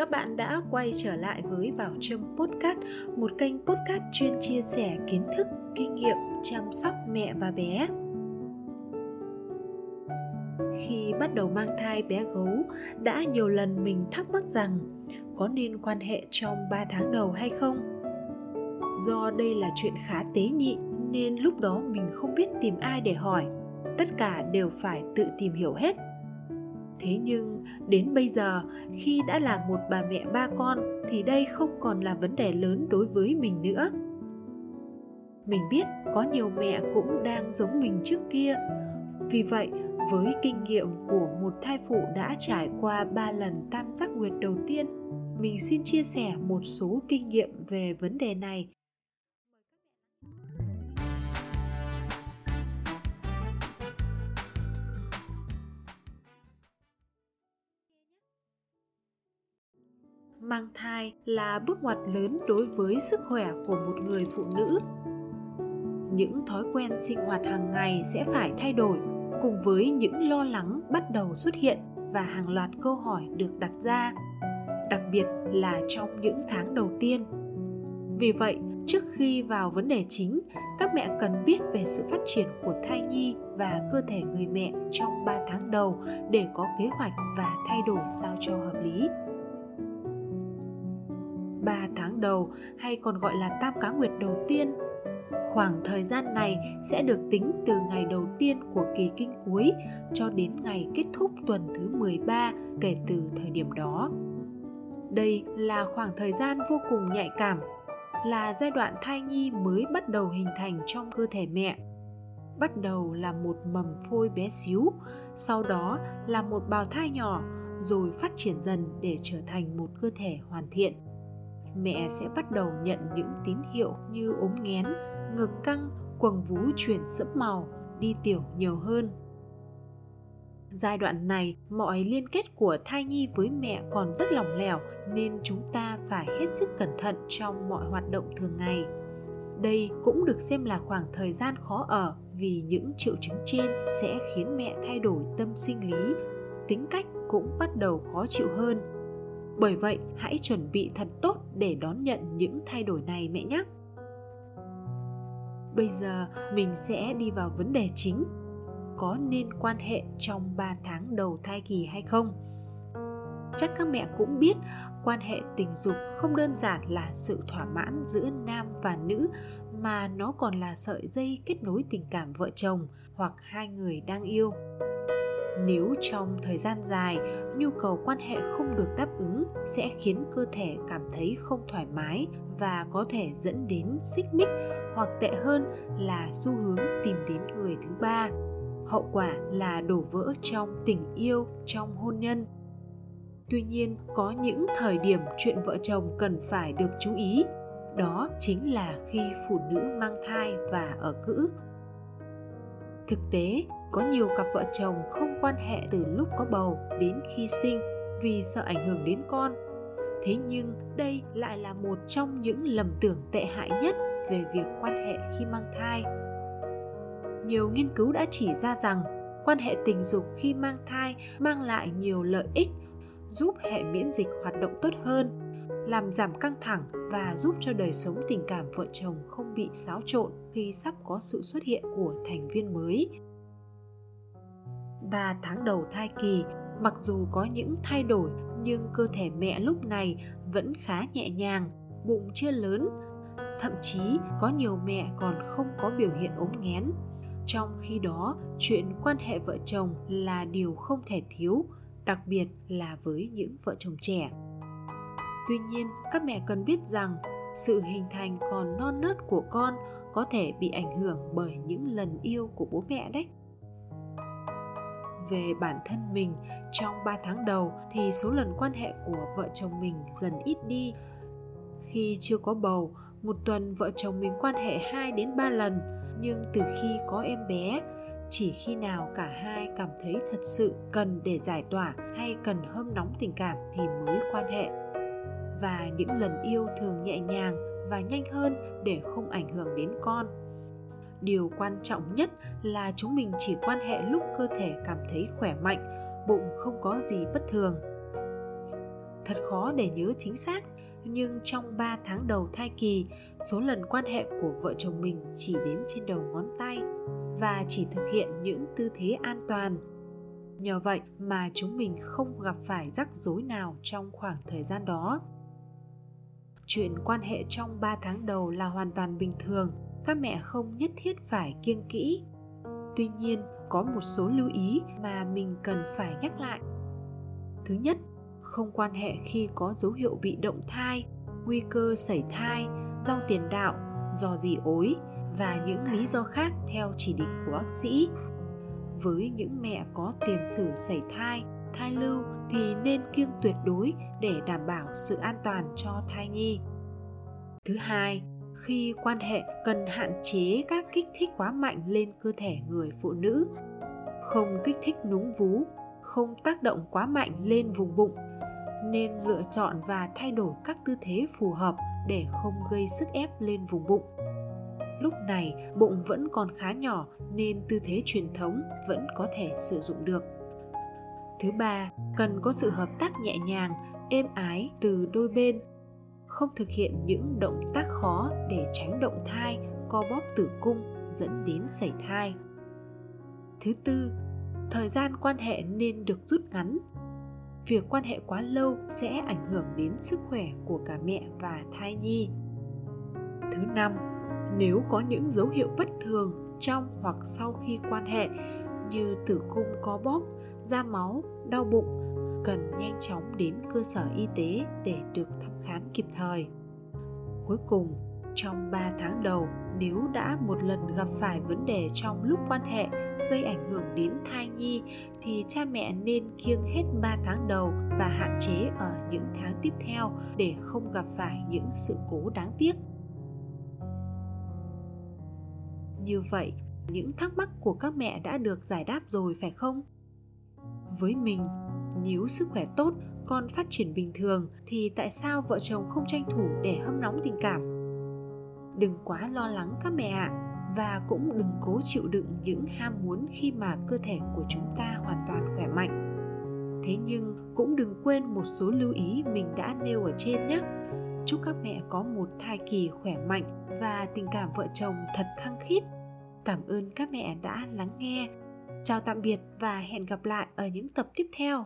các bạn đã quay trở lại với Bảo Trâm Podcast, một kênh podcast chuyên chia sẻ kiến thức, kinh nghiệm chăm sóc mẹ và bé. Khi bắt đầu mang thai bé gấu, đã nhiều lần mình thắc mắc rằng có nên quan hệ trong 3 tháng đầu hay không? Do đây là chuyện khá tế nhị nên lúc đó mình không biết tìm ai để hỏi. Tất cả đều phải tự tìm hiểu hết thế nhưng đến bây giờ khi đã là một bà mẹ ba con thì đây không còn là vấn đề lớn đối với mình nữa. Mình biết có nhiều mẹ cũng đang giống mình trước kia. Vì vậy với kinh nghiệm của một thai phụ đã trải qua 3 lần tam giác nguyệt đầu tiên, mình xin chia sẻ một số kinh nghiệm về vấn đề này. Mang thai là bước ngoặt lớn đối với sức khỏe của một người phụ nữ. Những thói quen sinh hoạt hàng ngày sẽ phải thay đổi, cùng với những lo lắng bắt đầu xuất hiện và hàng loạt câu hỏi được đặt ra, đặc biệt là trong những tháng đầu tiên. Vì vậy, trước khi vào vấn đề chính, các mẹ cần biết về sự phát triển của thai nhi và cơ thể người mẹ trong 3 tháng đầu để có kế hoạch và thay đổi sao cho hợp lý. 3 tháng đầu hay còn gọi là tam cá nguyệt đầu tiên. Khoảng thời gian này sẽ được tính từ ngày đầu tiên của kỳ kinh cuối cho đến ngày kết thúc tuần thứ 13 kể từ thời điểm đó. Đây là khoảng thời gian vô cùng nhạy cảm, là giai đoạn thai nhi mới bắt đầu hình thành trong cơ thể mẹ. Bắt đầu là một mầm phôi bé xíu, sau đó là một bào thai nhỏ, rồi phát triển dần để trở thành một cơ thể hoàn thiện mẹ sẽ bắt đầu nhận những tín hiệu như ốm nghén, ngực căng, quầng vú chuyển sẫm màu, đi tiểu nhiều hơn. Giai đoạn này, mọi liên kết của thai nhi với mẹ còn rất lỏng lẻo nên chúng ta phải hết sức cẩn thận trong mọi hoạt động thường ngày. Đây cũng được xem là khoảng thời gian khó ở vì những triệu chứng trên sẽ khiến mẹ thay đổi tâm sinh lý, tính cách cũng bắt đầu khó chịu hơn bởi vậy, hãy chuẩn bị thật tốt để đón nhận những thay đổi này mẹ nhé. Bây giờ mình sẽ đi vào vấn đề chính. Có nên quan hệ trong 3 tháng đầu thai kỳ hay không? Chắc các mẹ cũng biết quan hệ tình dục không đơn giản là sự thỏa mãn giữa nam và nữ mà nó còn là sợi dây kết nối tình cảm vợ chồng hoặc hai người đang yêu nếu trong thời gian dài, nhu cầu quan hệ không được đáp ứng sẽ khiến cơ thể cảm thấy không thoải mái và có thể dẫn đến xích mích hoặc tệ hơn là xu hướng tìm đến người thứ ba. Hậu quả là đổ vỡ trong tình yêu trong hôn nhân. Tuy nhiên, có những thời điểm chuyện vợ chồng cần phải được chú ý. Đó chính là khi phụ nữ mang thai và ở cữ. Thực tế có nhiều cặp vợ chồng không quan hệ từ lúc có bầu đến khi sinh vì sợ ảnh hưởng đến con. Thế nhưng đây lại là một trong những lầm tưởng tệ hại nhất về việc quan hệ khi mang thai. Nhiều nghiên cứu đã chỉ ra rằng quan hệ tình dục khi mang thai mang lại nhiều lợi ích, giúp hệ miễn dịch hoạt động tốt hơn, làm giảm căng thẳng và giúp cho đời sống tình cảm vợ chồng không bị xáo trộn khi sắp có sự xuất hiện của thành viên mới. 3 tháng đầu thai kỳ, mặc dù có những thay đổi nhưng cơ thể mẹ lúc này vẫn khá nhẹ nhàng, bụng chưa lớn. Thậm chí có nhiều mẹ còn không có biểu hiện ốm nghén. Trong khi đó, chuyện quan hệ vợ chồng là điều không thể thiếu, đặc biệt là với những vợ chồng trẻ. Tuy nhiên, các mẹ cần biết rằng sự hình thành còn non nớt của con có thể bị ảnh hưởng bởi những lần yêu của bố mẹ đấy về bản thân mình trong 3 tháng đầu thì số lần quan hệ của vợ chồng mình dần ít đi. Khi chưa có bầu, một tuần vợ chồng mình quan hệ 2 đến 3 lần, nhưng từ khi có em bé, chỉ khi nào cả hai cảm thấy thật sự cần để giải tỏa hay cần hâm nóng tình cảm thì mới quan hệ. Và những lần yêu thường nhẹ nhàng và nhanh hơn để không ảnh hưởng đến con điều quan trọng nhất là chúng mình chỉ quan hệ lúc cơ thể cảm thấy khỏe mạnh bụng không có gì bất thường thật khó để nhớ chính xác, nhưng trong 3 tháng đầu thai kỳ, số lần quan hệ của vợ chồng mình chỉ đếm trên đầu ngón tay và chỉ thực hiện những tư thế an toàn. Nhờ vậy mà chúng mình không gặp phải rắc rối nào trong khoảng thời gian đó. Chuyện quan hệ trong 3 tháng đầu là hoàn toàn bình thường, các mẹ không nhất thiết phải kiêng kỹ. Tuy nhiên, có một số lưu ý mà mình cần phải nhắc lại. Thứ nhất, không quan hệ khi có dấu hiệu bị động thai, nguy cơ sảy thai, rau tiền đạo, do gì ối và những lý do khác theo chỉ định của bác sĩ. Với những mẹ có tiền sử sảy thai, thai lưu thì nên kiêng tuyệt đối để đảm bảo sự an toàn cho thai nhi. Thứ hai, khi quan hệ cần hạn chế các kích thích quá mạnh lên cơ thể người phụ nữ. Không kích thích núng vú, không tác động quá mạnh lên vùng bụng, nên lựa chọn và thay đổi các tư thế phù hợp để không gây sức ép lên vùng bụng. Lúc này, bụng vẫn còn khá nhỏ nên tư thế truyền thống vẫn có thể sử dụng được. Thứ ba, cần có sự hợp tác nhẹ nhàng, êm ái từ đôi bên không thực hiện những động tác khó để tránh động thai, co bóp tử cung dẫn đến sảy thai. Thứ tư, thời gian quan hệ nên được rút ngắn. Việc quan hệ quá lâu sẽ ảnh hưởng đến sức khỏe của cả mẹ và thai nhi. Thứ năm, nếu có những dấu hiệu bất thường trong hoặc sau khi quan hệ như tử cung có bóp, da máu, đau bụng, cần nhanh chóng đến cơ sở y tế để được thăm khám kịp thời. Cuối cùng, trong 3 tháng đầu, nếu đã một lần gặp phải vấn đề trong lúc quan hệ gây ảnh hưởng đến thai nhi thì cha mẹ nên kiêng hết 3 tháng đầu và hạn chế ở những tháng tiếp theo để không gặp phải những sự cố đáng tiếc. Như vậy, những thắc mắc của các mẹ đã được giải đáp rồi phải không? Với mình, nếu sức khỏe tốt, con phát triển bình thường thì tại sao vợ chồng không tranh thủ để hâm nóng tình cảm? Đừng quá lo lắng các mẹ ạ, và cũng đừng cố chịu đựng những ham muốn khi mà cơ thể của chúng ta hoàn toàn khỏe mạnh. Thế nhưng cũng đừng quên một số lưu ý mình đã nêu ở trên nhé. Chúc các mẹ có một thai kỳ khỏe mạnh và tình cảm vợ chồng thật khăng khít. Cảm ơn các mẹ đã lắng nghe. Chào tạm biệt và hẹn gặp lại ở những tập tiếp theo.